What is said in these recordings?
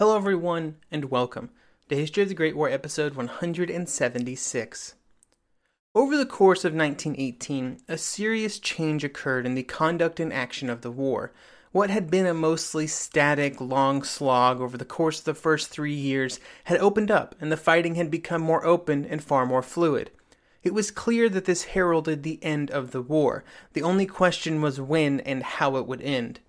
Hello, everyone, and welcome to History of the Great War, episode 176. Over the course of 1918, a serious change occurred in the conduct and action of the war. What had been a mostly static, long slog over the course of the first three years had opened up, and the fighting had become more open and far more fluid. It was clear that this heralded the end of the war. The only question was when and how it would end.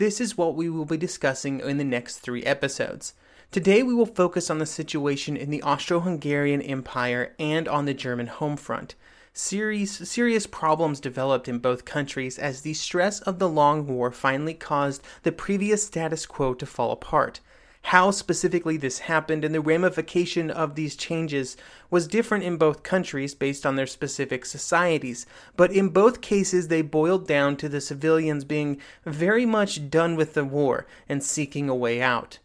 This is what we will be discussing in the next three episodes. Today we will focus on the situation in the Austro Hungarian Empire and on the German home front. Serious, serious problems developed in both countries as the stress of the long war finally caused the previous status quo to fall apart. How specifically this happened and the ramification of these changes was different in both countries based on their specific societies, but in both cases they boiled down to the civilians being very much done with the war and seeking a way out.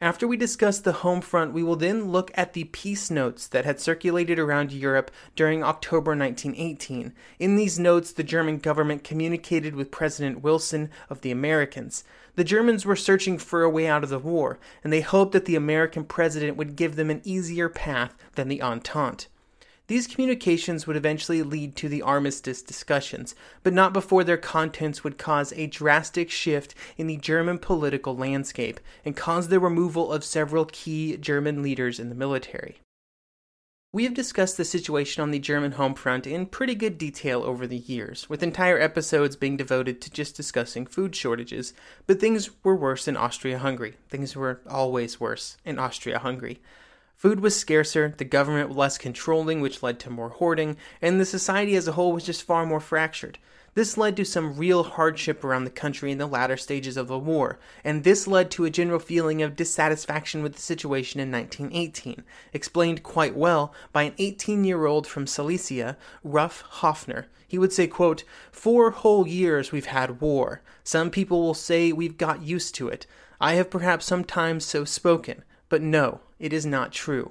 After we discuss the home front, we will then look at the peace notes that had circulated around Europe during October 1918. In these notes, the German government communicated with President Wilson of the Americans. The Germans were searching for a way out of the war, and they hoped that the American president would give them an easier path than the Entente. These communications would eventually lead to the armistice discussions, but not before their contents would cause a drastic shift in the German political landscape and cause the removal of several key German leaders in the military. We have discussed the situation on the German home front in pretty good detail over the years, with entire episodes being devoted to just discussing food shortages, but things were worse in Austria Hungary. Things were always worse in Austria Hungary. Food was scarcer, the government less controlling, which led to more hoarding, and the society as a whole was just far more fractured. This led to some real hardship around the country in the latter stages of the war, and this led to a general feeling of dissatisfaction with the situation in 1918, explained quite well by an 18 year old from Silesia, Ruff Hoffner. He would say, quote, Four whole years we've had war. Some people will say we've got used to it. I have perhaps sometimes so spoken. But no, it is not true.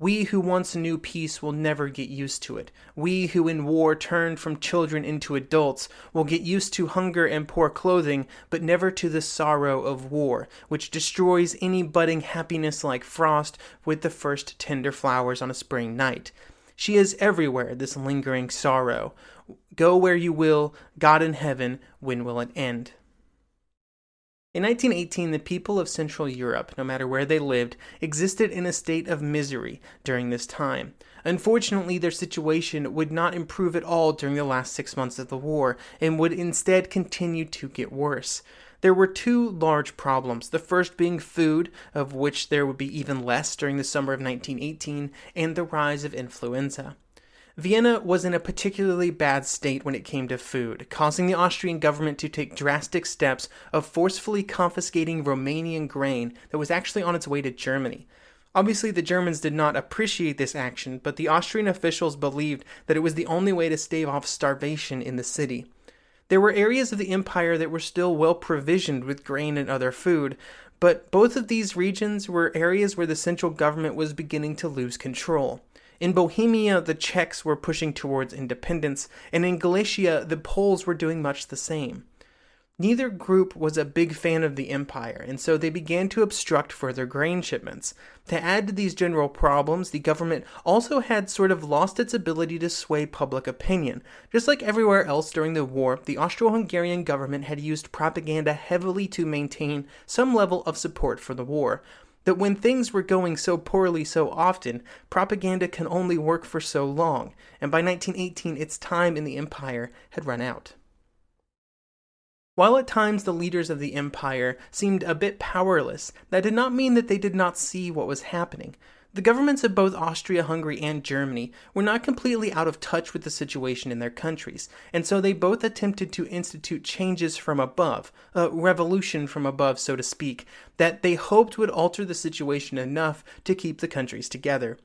We who once knew peace will never get used to it. We who in war turned from children into adults will get used to hunger and poor clothing, but never to the sorrow of war, which destroys any budding happiness like frost with the first tender flowers on a spring night. She is everywhere, this lingering sorrow. Go where you will, God in heaven, when will it end? In 1918, the people of Central Europe, no matter where they lived, existed in a state of misery during this time. Unfortunately, their situation would not improve at all during the last six months of the war, and would instead continue to get worse. There were two large problems, the first being food, of which there would be even less during the summer of 1918, and the rise of influenza. Vienna was in a particularly bad state when it came to food, causing the Austrian government to take drastic steps of forcefully confiscating Romanian grain that was actually on its way to Germany. Obviously, the Germans did not appreciate this action, but the Austrian officials believed that it was the only way to stave off starvation in the city. There were areas of the empire that were still well provisioned with grain and other food, but both of these regions were areas where the central government was beginning to lose control. In Bohemia, the Czechs were pushing towards independence, and in Galicia, the Poles were doing much the same. Neither group was a big fan of the empire, and so they began to obstruct further grain shipments. To add to these general problems, the government also had sort of lost its ability to sway public opinion. Just like everywhere else during the war, the Austro Hungarian government had used propaganda heavily to maintain some level of support for the war that when things were going so poorly so often, propaganda can only work for so long, and by 1918 its time in the empire had run out. While at times the leaders of the empire seemed a bit powerless, that did not mean that they did not see what was happening. The governments of both Austria Hungary and Germany were not completely out of touch with the situation in their countries, and so they both attempted to institute changes from above, a revolution from above, so to speak, that they hoped would alter the situation enough to keep the countries together.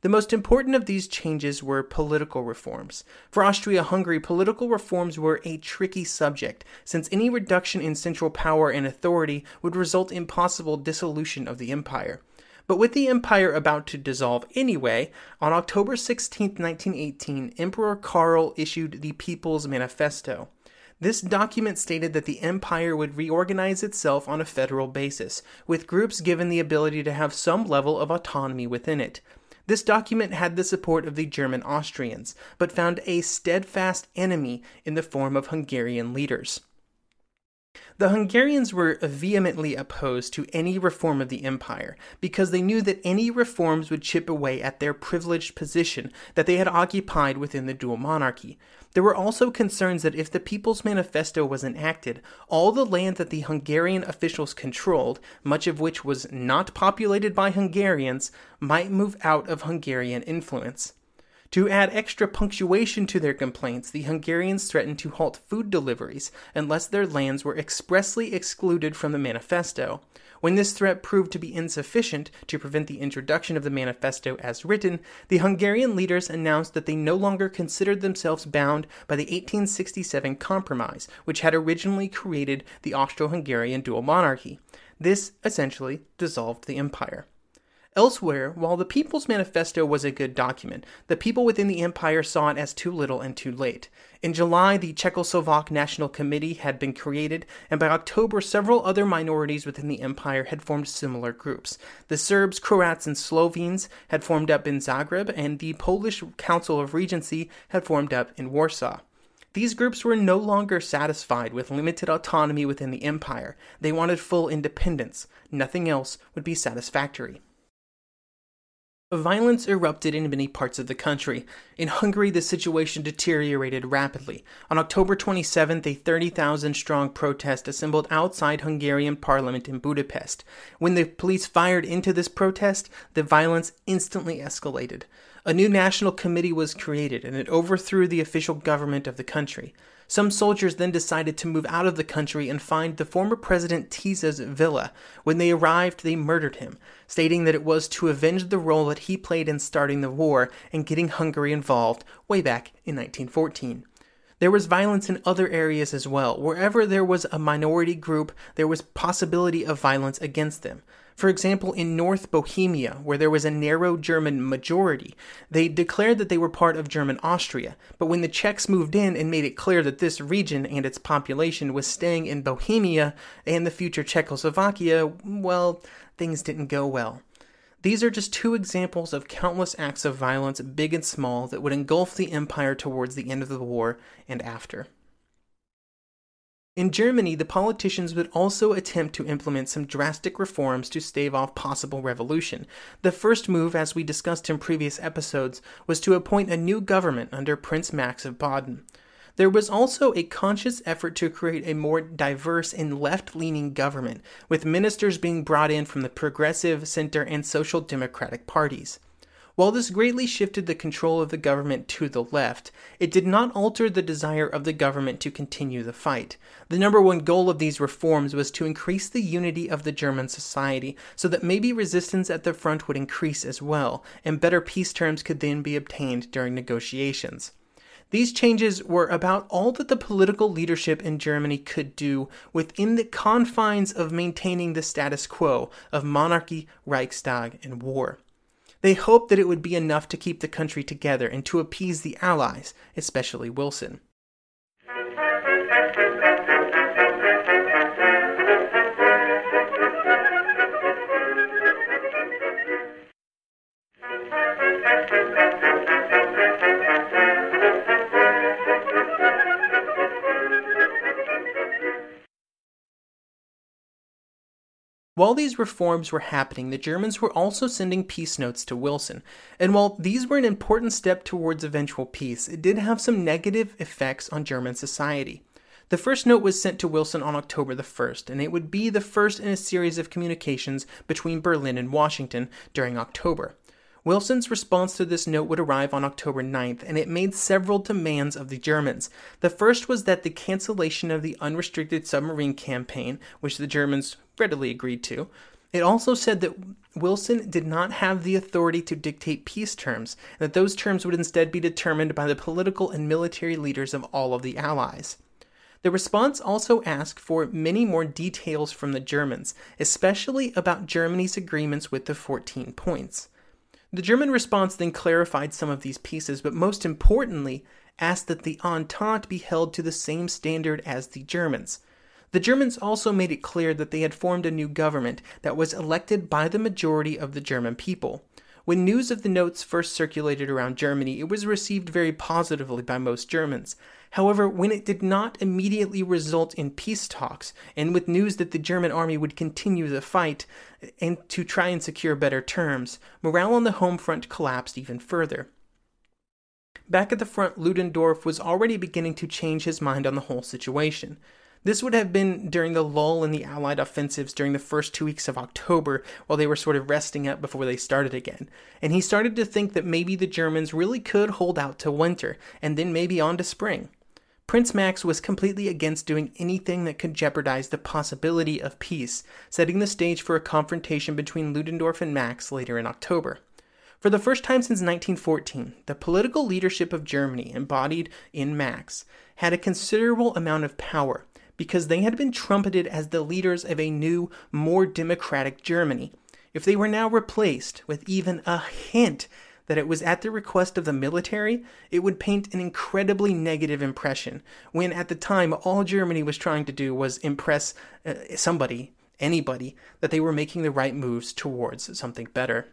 The most important of these changes were political reforms. For Austria Hungary, political reforms were a tricky subject, since any reduction in central power and authority would result in possible dissolution of the empire. But with the empire about to dissolve anyway, on October 16, 1918, Emperor Karl issued the People's Manifesto. This document stated that the empire would reorganize itself on a federal basis, with groups given the ability to have some level of autonomy within it. This document had the support of the German Austrians, but found a steadfast enemy in the form of Hungarian leaders. The Hungarians were vehemently opposed to any reform of the empire because they knew that any reforms would chip away at their privileged position that they had occupied within the dual monarchy. There were also concerns that if the People's Manifesto was enacted, all the land that the Hungarian officials controlled, much of which was not populated by Hungarians, might move out of Hungarian influence. To add extra punctuation to their complaints, the Hungarians threatened to halt food deliveries unless their lands were expressly excluded from the manifesto. When this threat proved to be insufficient to prevent the introduction of the manifesto as written, the Hungarian leaders announced that they no longer considered themselves bound by the 1867 Compromise, which had originally created the Austro Hungarian dual monarchy. This essentially dissolved the empire. Elsewhere, while the People's Manifesto was a good document, the people within the empire saw it as too little and too late. In July, the Czechoslovak National Committee had been created, and by October, several other minorities within the empire had formed similar groups. The Serbs, Croats, and Slovenes had formed up in Zagreb, and the Polish Council of Regency had formed up in Warsaw. These groups were no longer satisfied with limited autonomy within the empire. They wanted full independence. Nothing else would be satisfactory. Violence erupted in many parts of the country. In Hungary, the situation deteriorated rapidly. On October 27th, a 30,000 strong protest assembled outside Hungarian parliament in Budapest. When the police fired into this protest, the violence instantly escalated. A new national committee was created, and it overthrew the official government of the country. Some soldiers then decided to move out of the country and find the former President Tisza's villa. When they arrived, they murdered him, stating that it was to avenge the role that he played in starting the war and getting Hungary involved way back in 1914. There was violence in other areas as well. Wherever there was a minority group, there was possibility of violence against them. For example, in North Bohemia, where there was a narrow German majority, they declared that they were part of German Austria. But when the Czechs moved in and made it clear that this region and its population was staying in Bohemia and the future Czechoslovakia, well, things didn't go well. These are just two examples of countless acts of violence, big and small, that would engulf the empire towards the end of the war and after. In Germany, the politicians would also attempt to implement some drastic reforms to stave off possible revolution. The first move, as we discussed in previous episodes, was to appoint a new government under Prince Max of Baden. There was also a conscious effort to create a more diverse and left leaning government, with ministers being brought in from the progressive, center, and social democratic parties. While this greatly shifted the control of the government to the left, it did not alter the desire of the government to continue the fight. The number one goal of these reforms was to increase the unity of the German society so that maybe resistance at the front would increase as well, and better peace terms could then be obtained during negotiations. These changes were about all that the political leadership in Germany could do within the confines of maintaining the status quo of monarchy, Reichstag, and war. They hoped that it would be enough to keep the country together and to appease the Allies, especially Wilson. While these reforms were happening, the Germans were also sending peace notes to Wilson. And while these were an important step towards eventual peace, it did have some negative effects on German society. The first note was sent to Wilson on October the 1st, and it would be the first in a series of communications between Berlin and Washington during October. Wilson's response to this note would arrive on October 9th, and it made several demands of the Germans. The first was that the cancellation of the unrestricted submarine campaign, which the Germans readily agreed to. It also said that Wilson did not have the authority to dictate peace terms, and that those terms would instead be determined by the political and military leaders of all of the Allies. The response also asked for many more details from the Germans, especially about Germany's agreements with the 14 points. The German response then clarified some of these pieces, but most importantly, asked that the Entente be held to the same standard as the Germans. The Germans also made it clear that they had formed a new government that was elected by the majority of the German people. When news of the notes first circulated around Germany, it was received very positively by most Germans. However, when it did not immediately result in peace talks, and with news that the German army would continue the fight and to try and secure better terms, morale on the home front collapsed even further. Back at the front, Ludendorff was already beginning to change his mind on the whole situation. This would have been during the lull in the Allied offensives during the first two weeks of October, while they were sort of resting up before they started again. And he started to think that maybe the Germans really could hold out to winter, and then maybe on to spring. Prince Max was completely against doing anything that could jeopardize the possibility of peace, setting the stage for a confrontation between Ludendorff and Max later in October. For the first time since 1914, the political leadership of Germany, embodied in Max, had a considerable amount of power, because they had been trumpeted as the leaders of a new, more democratic Germany. If they were now replaced with even a hint that it was at the request of the military, it would paint an incredibly negative impression, when at the time all Germany was trying to do was impress uh, somebody, anybody, that they were making the right moves towards something better.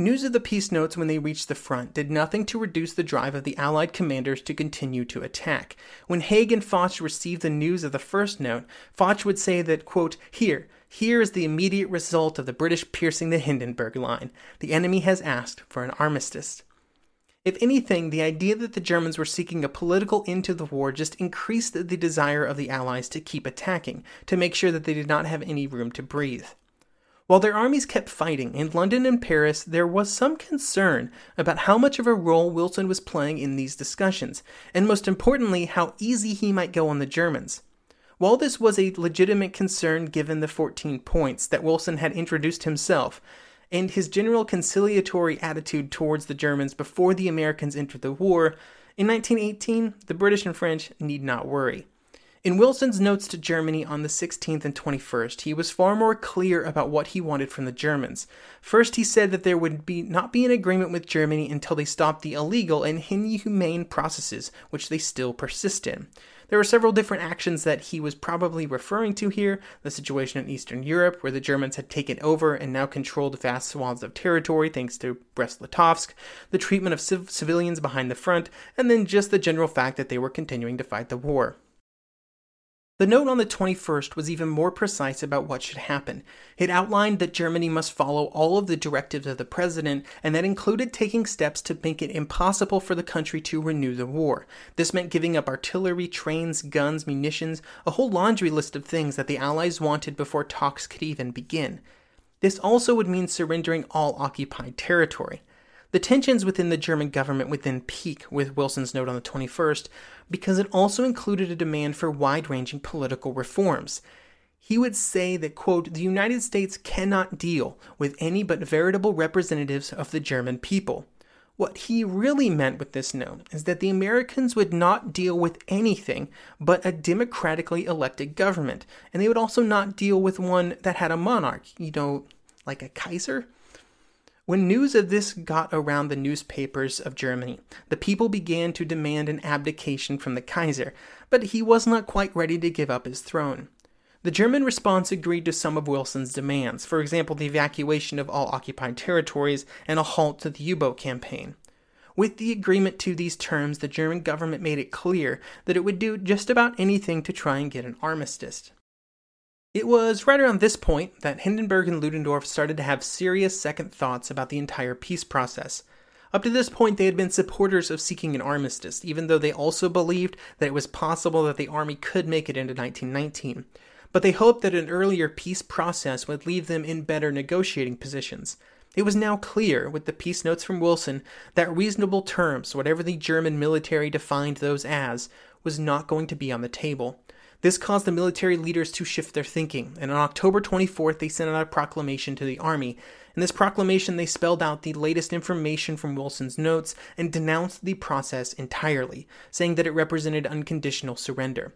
News of the peace notes when they reached the front did nothing to reduce the drive of the Allied commanders to continue to attack. When Haig and Foch received the news of the first note, Foch would say that, quote, Here, here is the immediate result of the British piercing the Hindenburg line. The enemy has asked for an armistice. If anything, the idea that the Germans were seeking a political end to the war just increased the desire of the Allies to keep attacking, to make sure that they did not have any room to breathe. While their armies kept fighting in London and Paris, there was some concern about how much of a role Wilson was playing in these discussions, and most importantly, how easy he might go on the Germans. While this was a legitimate concern given the 14 points that Wilson had introduced himself, and his general conciliatory attitude towards the Germans before the Americans entered the war, in 1918, the British and French need not worry. In Wilson's notes to Germany on the 16th and 21st, he was far more clear about what he wanted from the Germans. First, he said that there would be not be an agreement with Germany until they stopped the illegal and inhumane processes which they still persist in. There were several different actions that he was probably referring to here the situation in Eastern Europe, where the Germans had taken over and now controlled vast swaths of territory thanks to Brest Litovsk, the treatment of civ- civilians behind the front, and then just the general fact that they were continuing to fight the war. The note on the 21st was even more precise about what should happen. It outlined that Germany must follow all of the directives of the president, and that included taking steps to make it impossible for the country to renew the war. This meant giving up artillery, trains, guns, munitions, a whole laundry list of things that the Allies wanted before talks could even begin. This also would mean surrendering all occupied territory. The tensions within the German government would then peak with Wilson's note on the 21st because it also included a demand for wide ranging political reforms. He would say that, quote, the United States cannot deal with any but veritable representatives of the German people. What he really meant with this note is that the Americans would not deal with anything but a democratically elected government, and they would also not deal with one that had a monarch, you know, like a Kaiser. When news of this got around the newspapers of Germany, the people began to demand an abdication from the Kaiser, but he was not quite ready to give up his throne. The German response agreed to some of Wilson's demands, for example, the evacuation of all occupied territories and a halt to the U boat campaign. With the agreement to these terms, the German government made it clear that it would do just about anything to try and get an armistice. It was right around this point that Hindenburg and Ludendorff started to have serious second thoughts about the entire peace process. Up to this point, they had been supporters of seeking an armistice, even though they also believed that it was possible that the army could make it into 1919. But they hoped that an earlier peace process would leave them in better negotiating positions. It was now clear, with the peace notes from Wilson, that reasonable terms, whatever the German military defined those as, was not going to be on the table. This caused the military leaders to shift their thinking, and on October 24th, they sent out a proclamation to the army. In this proclamation, they spelled out the latest information from Wilson's notes and denounced the process entirely, saying that it represented unconditional surrender.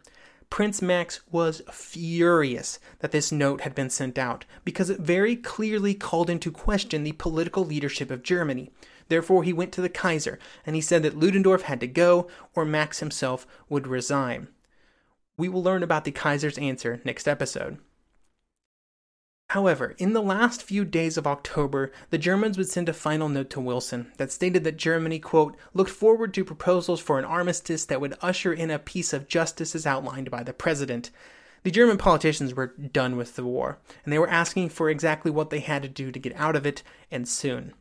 Prince Max was furious that this note had been sent out because it very clearly called into question the political leadership of Germany. Therefore, he went to the Kaiser and he said that Ludendorff had to go or Max himself would resign. We will learn about the Kaiser's answer next episode. However, in the last few days of October, the Germans would send a final note to Wilson that stated that Germany, quote, looked forward to proposals for an armistice that would usher in a peace of justice as outlined by the president. The German politicians were done with the war, and they were asking for exactly what they had to do to get out of it, and soon.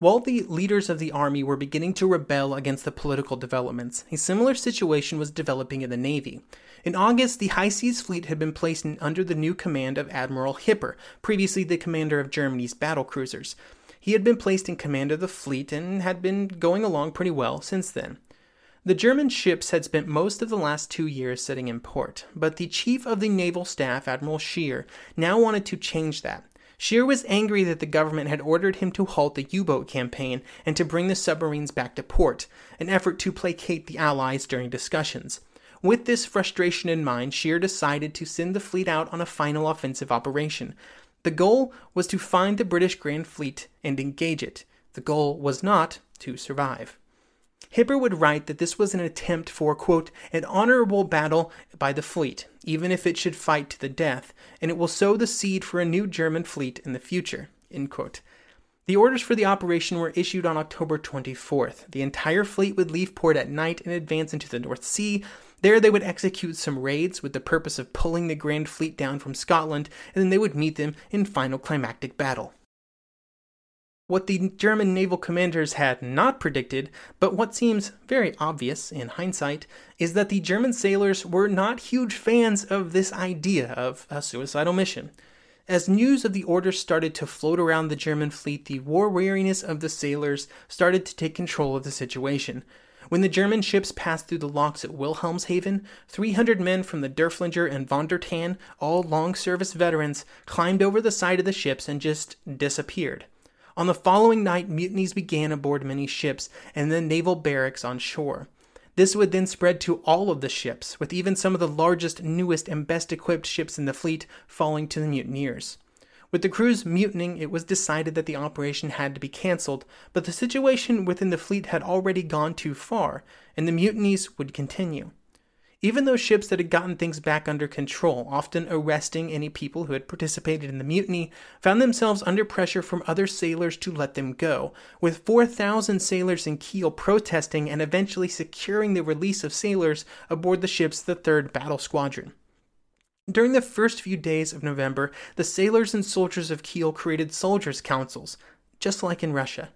While the leaders of the army were beginning to rebel against the political developments, a similar situation was developing in the Navy. In August, the High Seas Fleet had been placed under the new command of Admiral Hipper, previously the commander of Germany's battle cruisers. He had been placed in command of the fleet and had been going along pretty well since then. The German ships had spent most of the last two years sitting in port, but the chief of the naval staff, Admiral Scheer, now wanted to change that. Scheer was angry that the government had ordered him to halt the U boat campaign and to bring the submarines back to port, an effort to placate the Allies during discussions. With this frustration in mind, Scheer decided to send the fleet out on a final offensive operation. The goal was to find the British Grand Fleet and engage it. The goal was not to survive. Hipper would write that this was an attempt for, quote, an honorable battle by the fleet, even if it should fight to the death, and it will sow the seed for a new German fleet in the future, end quote. The orders for the operation were issued on October 24th. The entire fleet would leave port at night and advance into the North Sea. There, they would execute some raids with the purpose of pulling the Grand Fleet down from Scotland, and then they would meet them in final climactic battle. What the German naval commanders had not predicted, but what seems very obvious in hindsight, is that the German sailors were not huge fans of this idea of a suicidal mission. As news of the order started to float around the German fleet, the war weariness of the sailors started to take control of the situation. When the German ships passed through the locks at Wilhelmshaven, 300 men from the Derfflinger and von der Tann, all long service veterans, climbed over the side of the ships and just disappeared. On the following night, mutinies began aboard many ships and the naval barracks on shore. This would then spread to all of the ships, with even some of the largest, newest, and best equipped ships in the fleet falling to the mutineers. With the crews mutinying, it was decided that the operation had to be cancelled, but the situation within the fleet had already gone too far, and the mutinies would continue. Even those ships that had gotten things back under control, often arresting any people who had participated in the mutiny, found themselves under pressure from other sailors to let them go, with 4,000 sailors in Kiel protesting and eventually securing the release of sailors aboard the ship's the 3rd Battle Squadron. During the first few days of November, the sailors and soldiers of Kiel created soldiers' councils, just like in Russia.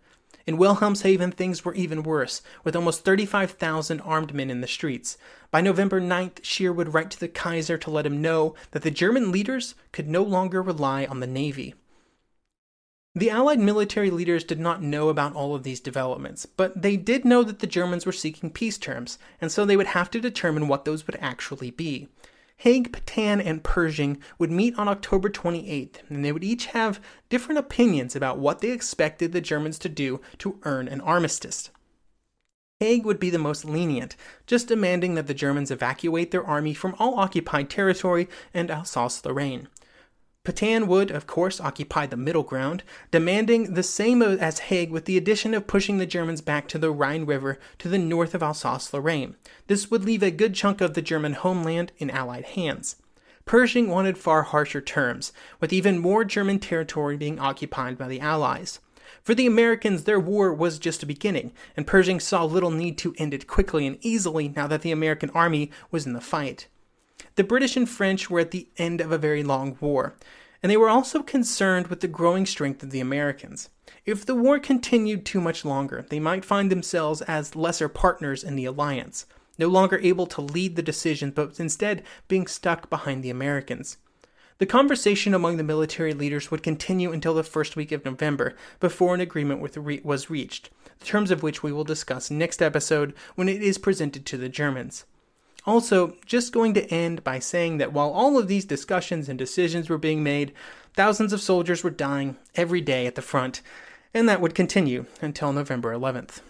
In Wilhelmshaven, things were even worse, with almost 35,000 armed men in the streets. By November 9th, Scheer would write to the Kaiser to let him know that the German leaders could no longer rely on the navy. The Allied military leaders did not know about all of these developments, but they did know that the Germans were seeking peace terms, and so they would have to determine what those would actually be. Haig, Petain, and Pershing would meet on October 28th, and they would each have different opinions about what they expected the Germans to do to earn an armistice. Haig would be the most lenient, just demanding that the Germans evacuate their army from all occupied territory and Alsace Lorraine. Petain would, of course, occupy the middle ground, demanding the same as Haig with the addition of pushing the Germans back to the Rhine River to the north of Alsace Lorraine. This would leave a good chunk of the German homeland in Allied hands. Pershing wanted far harsher terms, with even more German territory being occupied by the Allies. For the Americans, their war was just a beginning, and Pershing saw little need to end it quickly and easily now that the American army was in the fight. The British and French were at the end of a very long war, and they were also concerned with the growing strength of the Americans. If the war continued too much longer, they might find themselves as lesser partners in the alliance, no longer able to lead the decisions, but instead being stuck behind the Americans. The conversation among the military leaders would continue until the first week of November before an agreement re- was reached, the terms of which we will discuss next episode when it is presented to the Germans. Also, just going to end by saying that while all of these discussions and decisions were being made, thousands of soldiers were dying every day at the front, and that would continue until November 11th.